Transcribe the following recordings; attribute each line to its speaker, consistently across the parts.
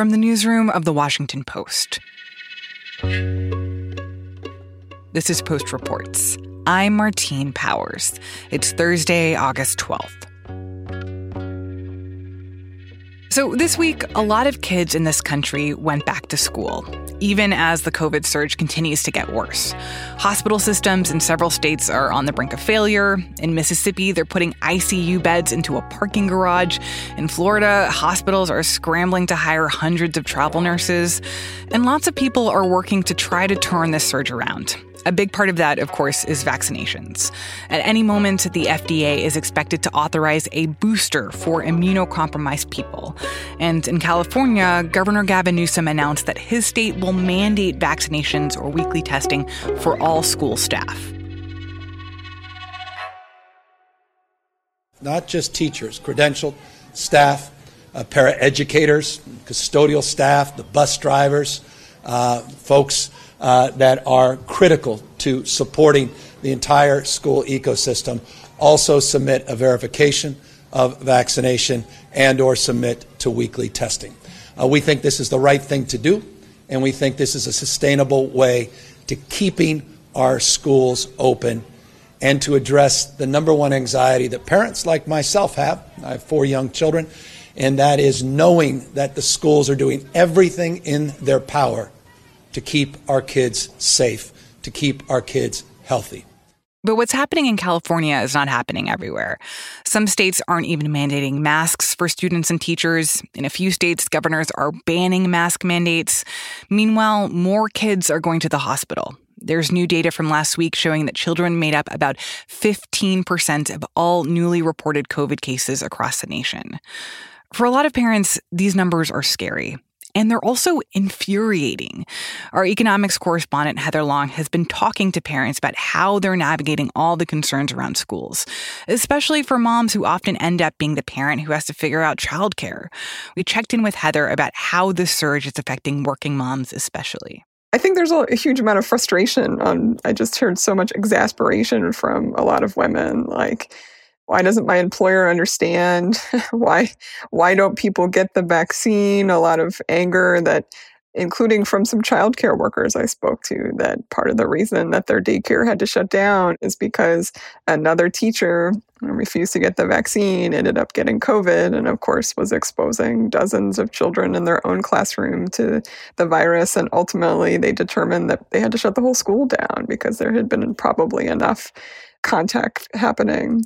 Speaker 1: From the newsroom of The Washington Post. This is Post Reports. I'm Martine Powers. It's Thursday, August 12th. So, this week, a lot of kids in this country went back to school, even as the COVID surge continues to get worse. Hospital systems in several states are on the brink of failure. In Mississippi, they're putting ICU beds into a parking garage. In Florida, hospitals are scrambling to hire hundreds of travel nurses. And lots of people are working to try to turn this surge around. A big part of that, of course, is vaccinations. At any moment, the FDA is expected to authorize a booster for immunocompromised people. And in California, Governor Gavin Newsom announced that his state will mandate vaccinations or weekly testing for all school staff.
Speaker 2: Not just teachers, credentialed staff, uh, paraeducators, custodial staff, the bus drivers, uh, folks uh, that are critical to supporting the entire school ecosystem also submit a verification of vaccination and or submit to weekly testing. Uh, we think this is the right thing to do, and we think this is a sustainable way to keeping our schools open and to address the number one anxiety that parents like myself have. I have four young children, and that is knowing that the schools are doing everything in their power to keep our kids safe, to keep our kids healthy.
Speaker 1: But what's happening in California is not happening everywhere. Some states aren't even mandating masks for students and teachers. In a few states, governors are banning mask mandates. Meanwhile, more kids are going to the hospital. There's new data from last week showing that children made up about 15% of all newly reported COVID cases across the nation. For a lot of parents, these numbers are scary. And they're also infuriating. Our economics correspondent, Heather Long, has been talking to parents about how they're navigating all the concerns around schools, especially for moms who often end up being the parent who has to figure out childcare. We checked in with Heather about how the surge is affecting working moms, especially.
Speaker 3: I think there's a, a huge amount of frustration. Um, I just heard so much exasperation from a lot of women. Like, why doesn't my employer understand why why don't people get the vaccine a lot of anger that including from some childcare workers I spoke to that part of the reason that their daycare had to shut down is because another teacher refused to get the vaccine, ended up getting COVID, and of course was exposing dozens of children in their own classroom to the virus. And ultimately, they determined that they had to shut the whole school down because there had been probably enough contact happening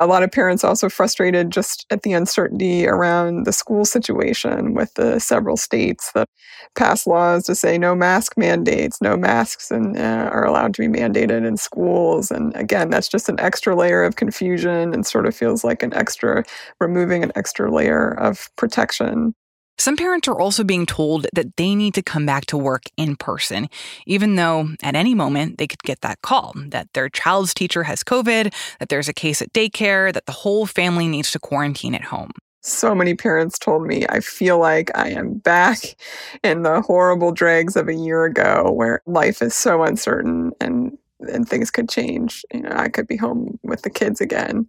Speaker 3: a lot of parents also frustrated just at the uncertainty around the school situation with the several states that pass laws to say no mask mandates, no masks and uh, are allowed to be mandated in schools. And again, that's just an extra layer of confusion and sort of feels like an extra removing an extra layer of protection.
Speaker 1: Some parents are also being told that they need to come back to work in person, even though at any moment they could get that call that their child's teacher has COVID, that there's a case at daycare, that the whole family needs to quarantine at home.
Speaker 3: So many parents told me I feel like I am back in the horrible dregs of a year ago where life is so uncertain and and things could change. You know, I could be home with the kids again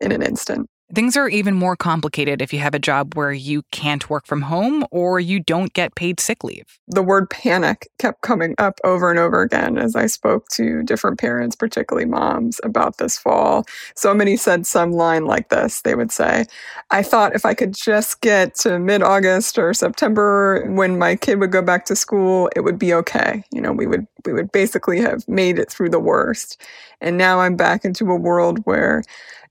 Speaker 3: in an instant.
Speaker 1: Things are even more complicated if you have a job where you can't work from home or you don't get paid sick leave.
Speaker 3: The word panic kept coming up over and over again as I spoke to different parents, particularly moms, about this fall. So many said some line like this. They would say, I thought if I could just get to mid August or September when my kid would go back to school, it would be okay. You know, we would we would basically have made it through the worst. And now I'm back into a world where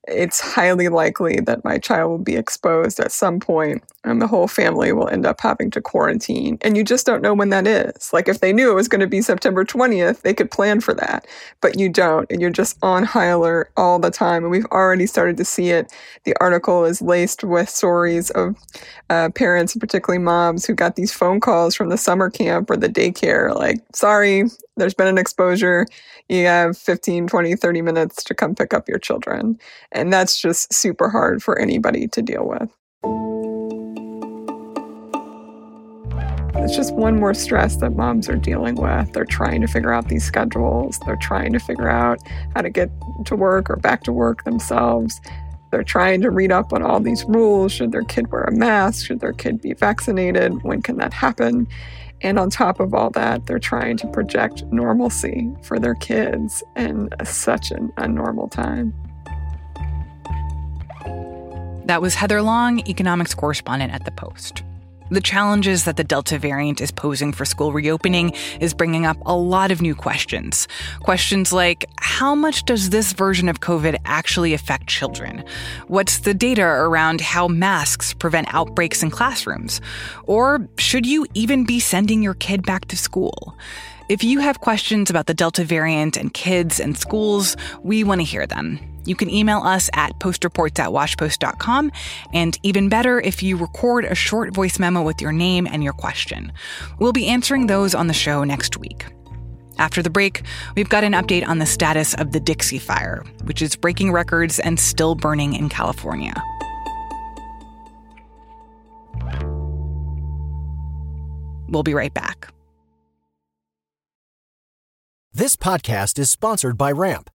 Speaker 3: it's highly likely that my child will be exposed at some point and the whole family will end up having to quarantine. And you just don't know when that is. Like if they knew it was going to be September 20th, they could plan for that, but you don't. And you're just on high alert all the time. And we've already started to see it. The article is laced with stories of uh, parents, particularly moms, who got these phone calls from the summer camp or the daycare like, sorry, there's been an exposure. You have 15, 20, 30 minutes to come pick up your children. And that's just super hard for anybody to deal with. It's just one more stress that moms are dealing with. They're trying to figure out these schedules. They're trying to figure out how to get to work or back to work themselves. They're trying to read up on all these rules. Should their kid wear a mask? Should their kid be vaccinated? When can that happen? And on top of all that, they're trying to project normalcy for their kids in such an abnormal time.
Speaker 1: That was Heather Long, economics correspondent at The Post. The challenges that the Delta variant is posing for school reopening is bringing up a lot of new questions. Questions like how much does this version of COVID actually affect children? What's the data around how masks prevent outbreaks in classrooms? Or should you even be sending your kid back to school? If you have questions about the Delta variant and kids and schools, we want to hear them. You can email us at postreports at washpost.com. And even better, if you record a short voice memo with your name and your question. We'll be answering those on the show next week. After the break, we've got an update on the status of the Dixie Fire, which is breaking records and still burning in California. We'll be right back.
Speaker 4: This podcast is sponsored by Ramp.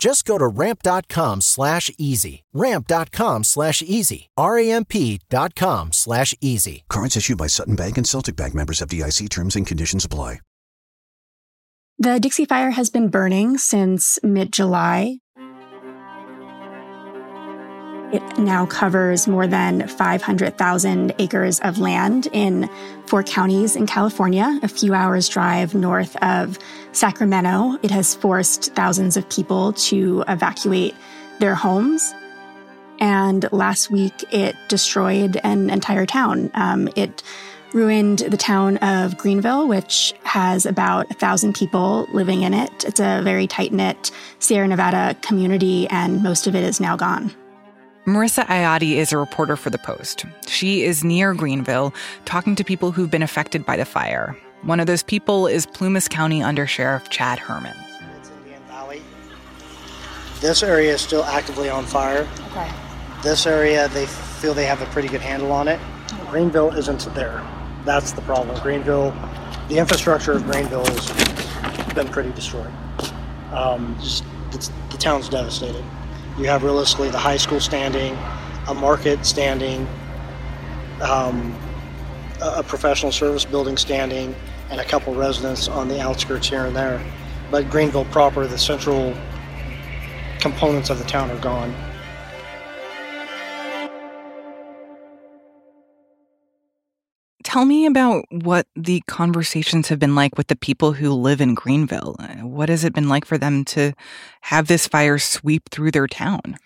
Speaker 4: Just go to ramp.com slash easy. Ramp.com slash easy. R-A-M-P.com slash easy.
Speaker 5: Cards issued by Sutton Bank and Celtic Bank members FDIC terms and conditions apply.
Speaker 6: The Dixie Fire has been burning since mid July. It now covers more than 500,000 acres of land in four counties in California, a few hours' drive north of Sacramento. It has forced thousands of people to evacuate their homes. And last week, it destroyed an entire town. Um, it ruined the town of Greenville, which has about a thousand people living in it. It's a very tight knit Sierra Nevada community, and most of it is now gone.
Speaker 1: Marisa Iati is a reporter for The Post. She is near Greenville, talking to people who've been affected by the fire. One of those people is Plumas County Under Sheriff Chad Herman.
Speaker 7: It's Indian Valley. This area is still actively on fire.
Speaker 6: Okay.
Speaker 7: This area, they feel they have a pretty good handle on it. Greenville isn't there. That's the problem. Greenville, the infrastructure of Greenville has been pretty destroyed. Um, just it's, the town's devastated. You have realistically the high school standing, a market standing, um, a a professional service building standing, and a couple residents on the outskirts here and there. But Greenville proper, the central components of the town are gone.
Speaker 1: Tell me about what the conversations have been like with the people who live in Greenville. What has it been like for them to have this fire sweep through their town?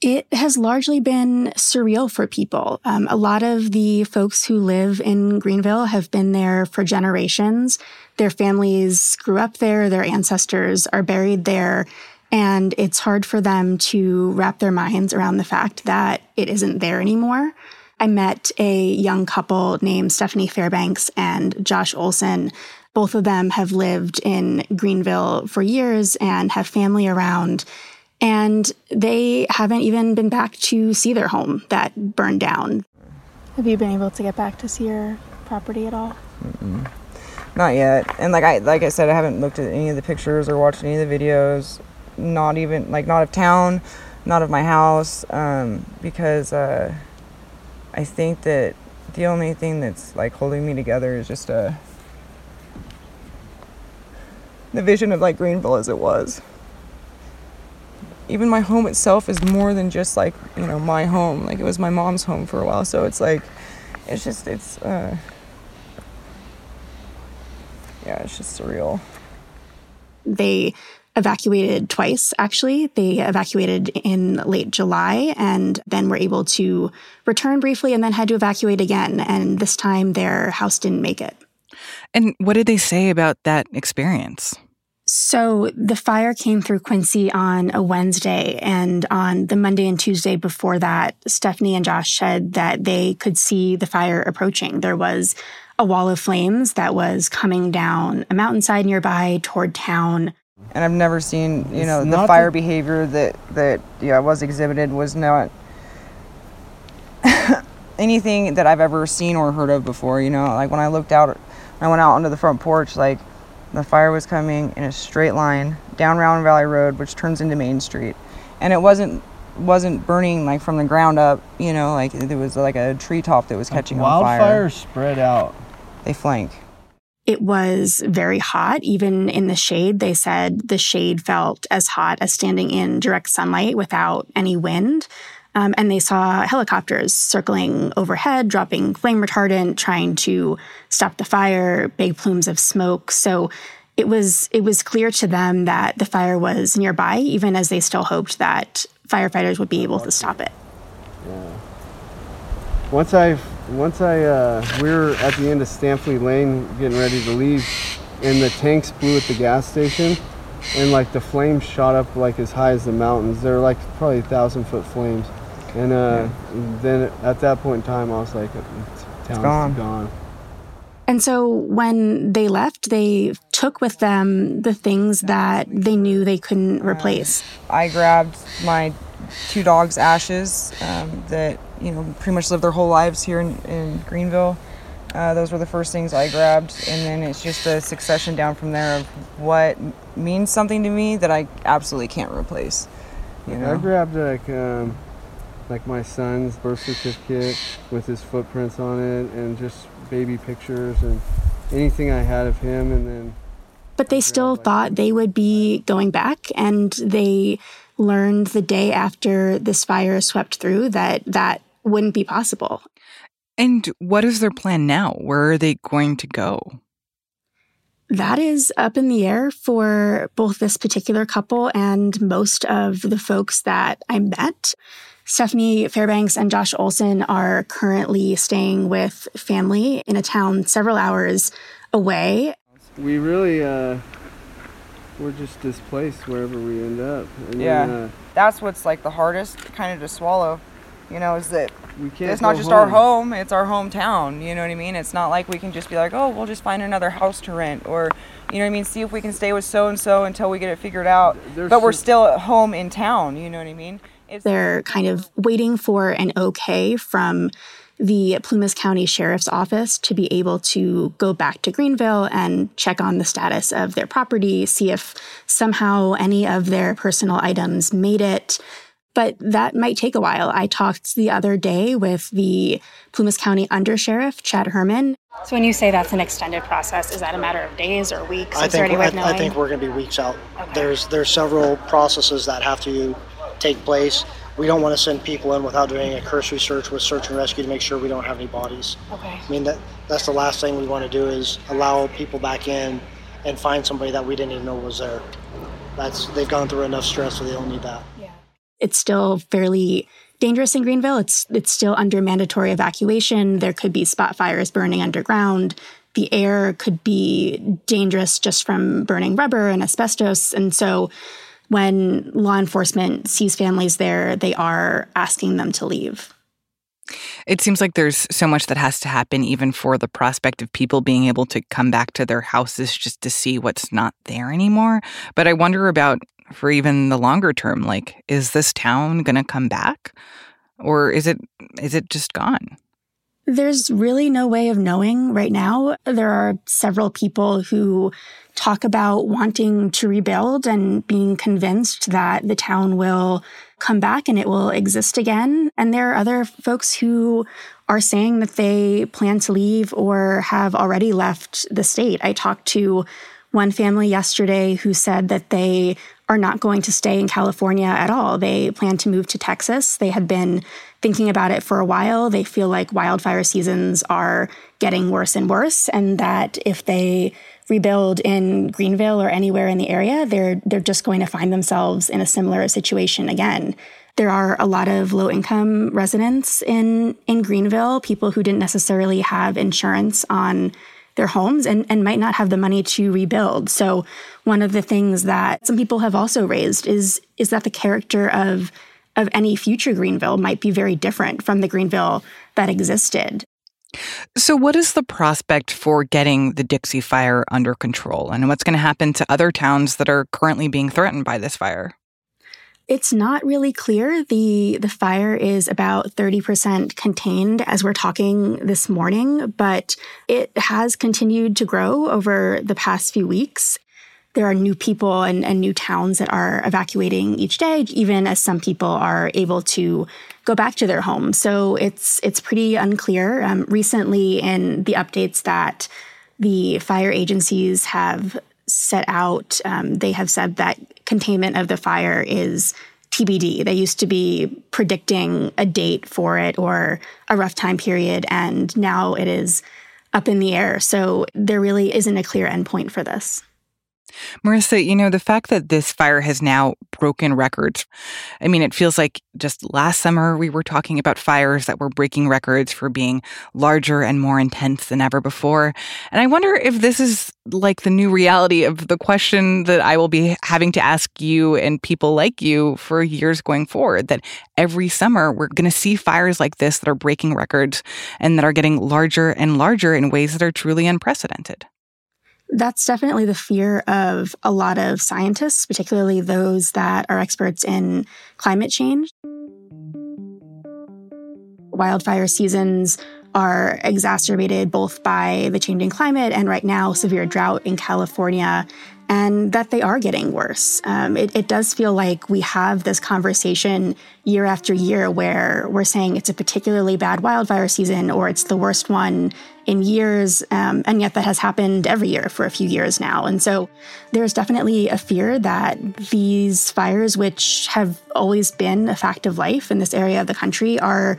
Speaker 6: It has largely been surreal for people. Um, a lot of the folks who live in Greenville have been there for generations. Their families grew up there, their ancestors are buried there, and it's hard for them to wrap their minds around the fact that it isn't there anymore. I met a young couple named Stephanie Fairbanks and Josh Olson. Both of them have lived in Greenville for years and have family around. And they haven't even been back to see their home that burned down.
Speaker 8: Have you been able to get back to see your property at all?
Speaker 9: Not yet. And like I like I said, I haven't looked at any of the pictures or watched any of the videos. Not even like not of town, not of my house, um, because uh, I think that the only thing that's like holding me together is just uh, the vision of like Greenville as it was. Even my home itself is more than just like you know my home. Like it was my mom's home for a while, so it's like it's just it's uh, yeah, it's just surreal.
Speaker 6: They evacuated twice, actually. They evacuated in late July and then were able to return briefly and then had to evacuate again. And this time their house didn't make it.
Speaker 1: And what did they say about that experience?
Speaker 6: So the fire came through Quincy on a Wednesday, and on the Monday and Tuesday before that, Stephanie and Josh said that they could see the fire approaching. There was a wall of flames that was coming down a mountainside nearby toward town.
Speaker 9: And I've never seen, you know, the fire the- behavior that that yeah was exhibited was not anything that I've ever seen or heard of before. You know, like when I looked out, I went out onto the front porch, like the fire was coming in a straight line down Round Valley Road, which turns into Main Street, and it wasn't wasn't burning like from the ground up. You know, like there was like a treetop that was catching
Speaker 10: like
Speaker 9: on fire.
Speaker 10: Wildfire spread out.
Speaker 9: They flank.
Speaker 6: It was very hot. Even in the shade, they said the shade felt as hot as standing in direct sunlight without any wind. Um, and they saw helicopters circling overhead, dropping flame retardant, trying to stop the fire, big plumes of smoke. So it was it was clear to them that the fire was nearby, even as they still hoped that firefighters would be able to stop it.
Speaker 10: Yeah. Once I once I uh, we were at the end of Stampley Lane getting ready to leave, and the tanks blew at the gas station, and like the flames shot up like as high as the mountains. They're like probably a thousand foot flames and uh, yeah. then at that point in time, I was like, town's
Speaker 9: gone.
Speaker 10: gone.
Speaker 6: And so when they left, they took with them the things that they knew they couldn't replace.
Speaker 9: I grabbed my two dogs' ashes um, that you know pretty much lived their whole lives here in, in Greenville. Uh, those were the first things I grabbed, and then it's just a succession down from there of what means something to me that I absolutely can't replace. You know,
Speaker 10: I grabbed like um, like my son's birth certificate with his footprints on it and just baby pictures and anything I had of him and then
Speaker 6: but they still thought they would be going back and they learned the day after this fire swept through that that wouldn't be possible.
Speaker 1: And what is their plan now? Where are they going to go?
Speaker 6: That is up in the air for both this particular couple and most of the folks that I met. Stephanie Fairbanks and Josh Olson are currently staying with family in a town several hours away.
Speaker 10: We really, uh, we're just displaced wherever we end up.
Speaker 9: And yeah, then, uh, that's what's like the hardest kind of to swallow. You know, is that
Speaker 10: we can't
Speaker 9: it's not just
Speaker 10: home.
Speaker 9: our home; it's our hometown. You know what I mean? It's not like we can just be like, oh, we'll just find another house to rent, or you know what I mean? See if we can stay with so and so until we get it figured out. There's but we're still at home in town. You know what I mean?
Speaker 6: They're kind of waiting for an okay from the Plumas County Sheriff's Office to be able to go back to Greenville and check on the status of their property, see if somehow any of their personal items made it. But that might take a while. I talked the other day with the Plumas County Undersheriff, Chad Herman.
Speaker 8: So when you say that's an extended process, is that a matter of days or weeks?
Speaker 7: I think, I, I, think we're going to be weeks out. Okay. There's there's several processes that have to take place. We don't want to send people in without doing a cursory search with search and rescue to make sure we don't have any bodies.
Speaker 8: Okay.
Speaker 7: I mean that that's the last thing we want to do is allow people back in and find somebody that we didn't even know was there. That's they've gone through enough stress, so they don't need that.
Speaker 6: It's still fairly dangerous in Greenville. It's it's still under mandatory evacuation. There could be spot fires burning underground. The air could be dangerous just from burning rubber and asbestos. And so when law enforcement sees families there, they are asking them to leave.
Speaker 1: It seems like there's so much that has to happen, even for the prospect of people being able to come back to their houses just to see what's not there anymore. But I wonder about for even the longer term like, is this town going to come back? Or is it is it just gone?
Speaker 6: There's really no way of knowing right now. There are several people who talk about wanting to rebuild and being convinced that the town will come back and it will exist again. And there are other folks who are saying that they plan to leave or have already left the state. I talked to one family yesterday who said that they are not going to stay in California at all. They plan to move to Texas. They had been thinking about it for a while. They feel like wildfire seasons are getting worse and worse, and that if they rebuild in Greenville or anywhere in the area, they're they're just going to find themselves in a similar situation again. There are a lot of low income residents in in Greenville, people who didn't necessarily have insurance on their homes and, and might not have the money to rebuild. So one of the things that some people have also raised is is that the character of of any future Greenville might be very different from the Greenville that existed.
Speaker 1: So, what is the prospect for getting the Dixie Fire under control? And what's going to happen to other towns that are currently being threatened by this fire?
Speaker 6: It's not really clear. The the fire is about 30% contained as we're talking this morning, but it has continued to grow over the past few weeks. There are new people and, and new towns that are evacuating each day, even as some people are able to go back to their homes. So it's it's pretty unclear. Um, recently, in the updates that the fire agencies have set out, um, they have said that containment of the fire is TBD. They used to be predicting a date for it or a rough time period, and now it is up in the air. So there really isn't a clear endpoint for this.
Speaker 1: Marisa, you know, the fact that this fire has now broken records, I mean, it feels like just last summer we were talking about fires that were breaking records for being larger and more intense than ever before. And I wonder if this is like the new reality of the question that I will be having to ask you and people like you for years going forward that every summer we're going to see fires like this that are breaking records and that are getting larger and larger in ways that are truly unprecedented.
Speaker 6: That's definitely the fear of a lot of scientists, particularly those that are experts in climate change. Wildfire seasons are exacerbated both by the changing climate and right now severe drought in California and that they are getting worse. Um, it, it, does feel like we have this conversation year after year where we're saying it's a particularly bad wildfire season or it's the worst one in years. Um, and yet that has happened every year for a few years now. And so there's definitely a fear that these fires, which have always been a fact of life in this area of the country, are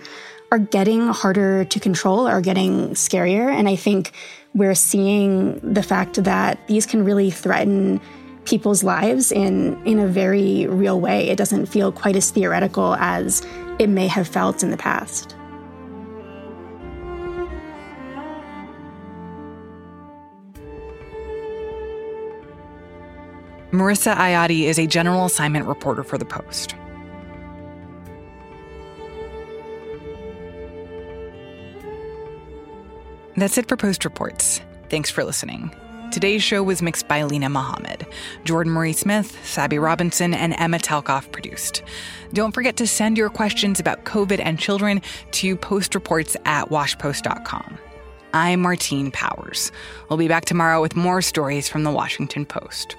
Speaker 6: are getting harder to control, are getting scarier. And I think we're seeing the fact that these can really threaten people's lives in, in a very real way. It doesn't feel quite as theoretical as it may have felt in the past.
Speaker 1: Marisa Iati is a general assignment reporter for The Post. That's it for Post Reports. Thanks for listening. Today's show was mixed by Linah Mohammad. Jordan Marie Smith, Sabby Robinson, and Emma Talkoff produced. Don't forget to send your questions about COVID and children to postreports at washpost.com. I'm Martine Powers. We'll be back tomorrow with more stories from the Washington Post.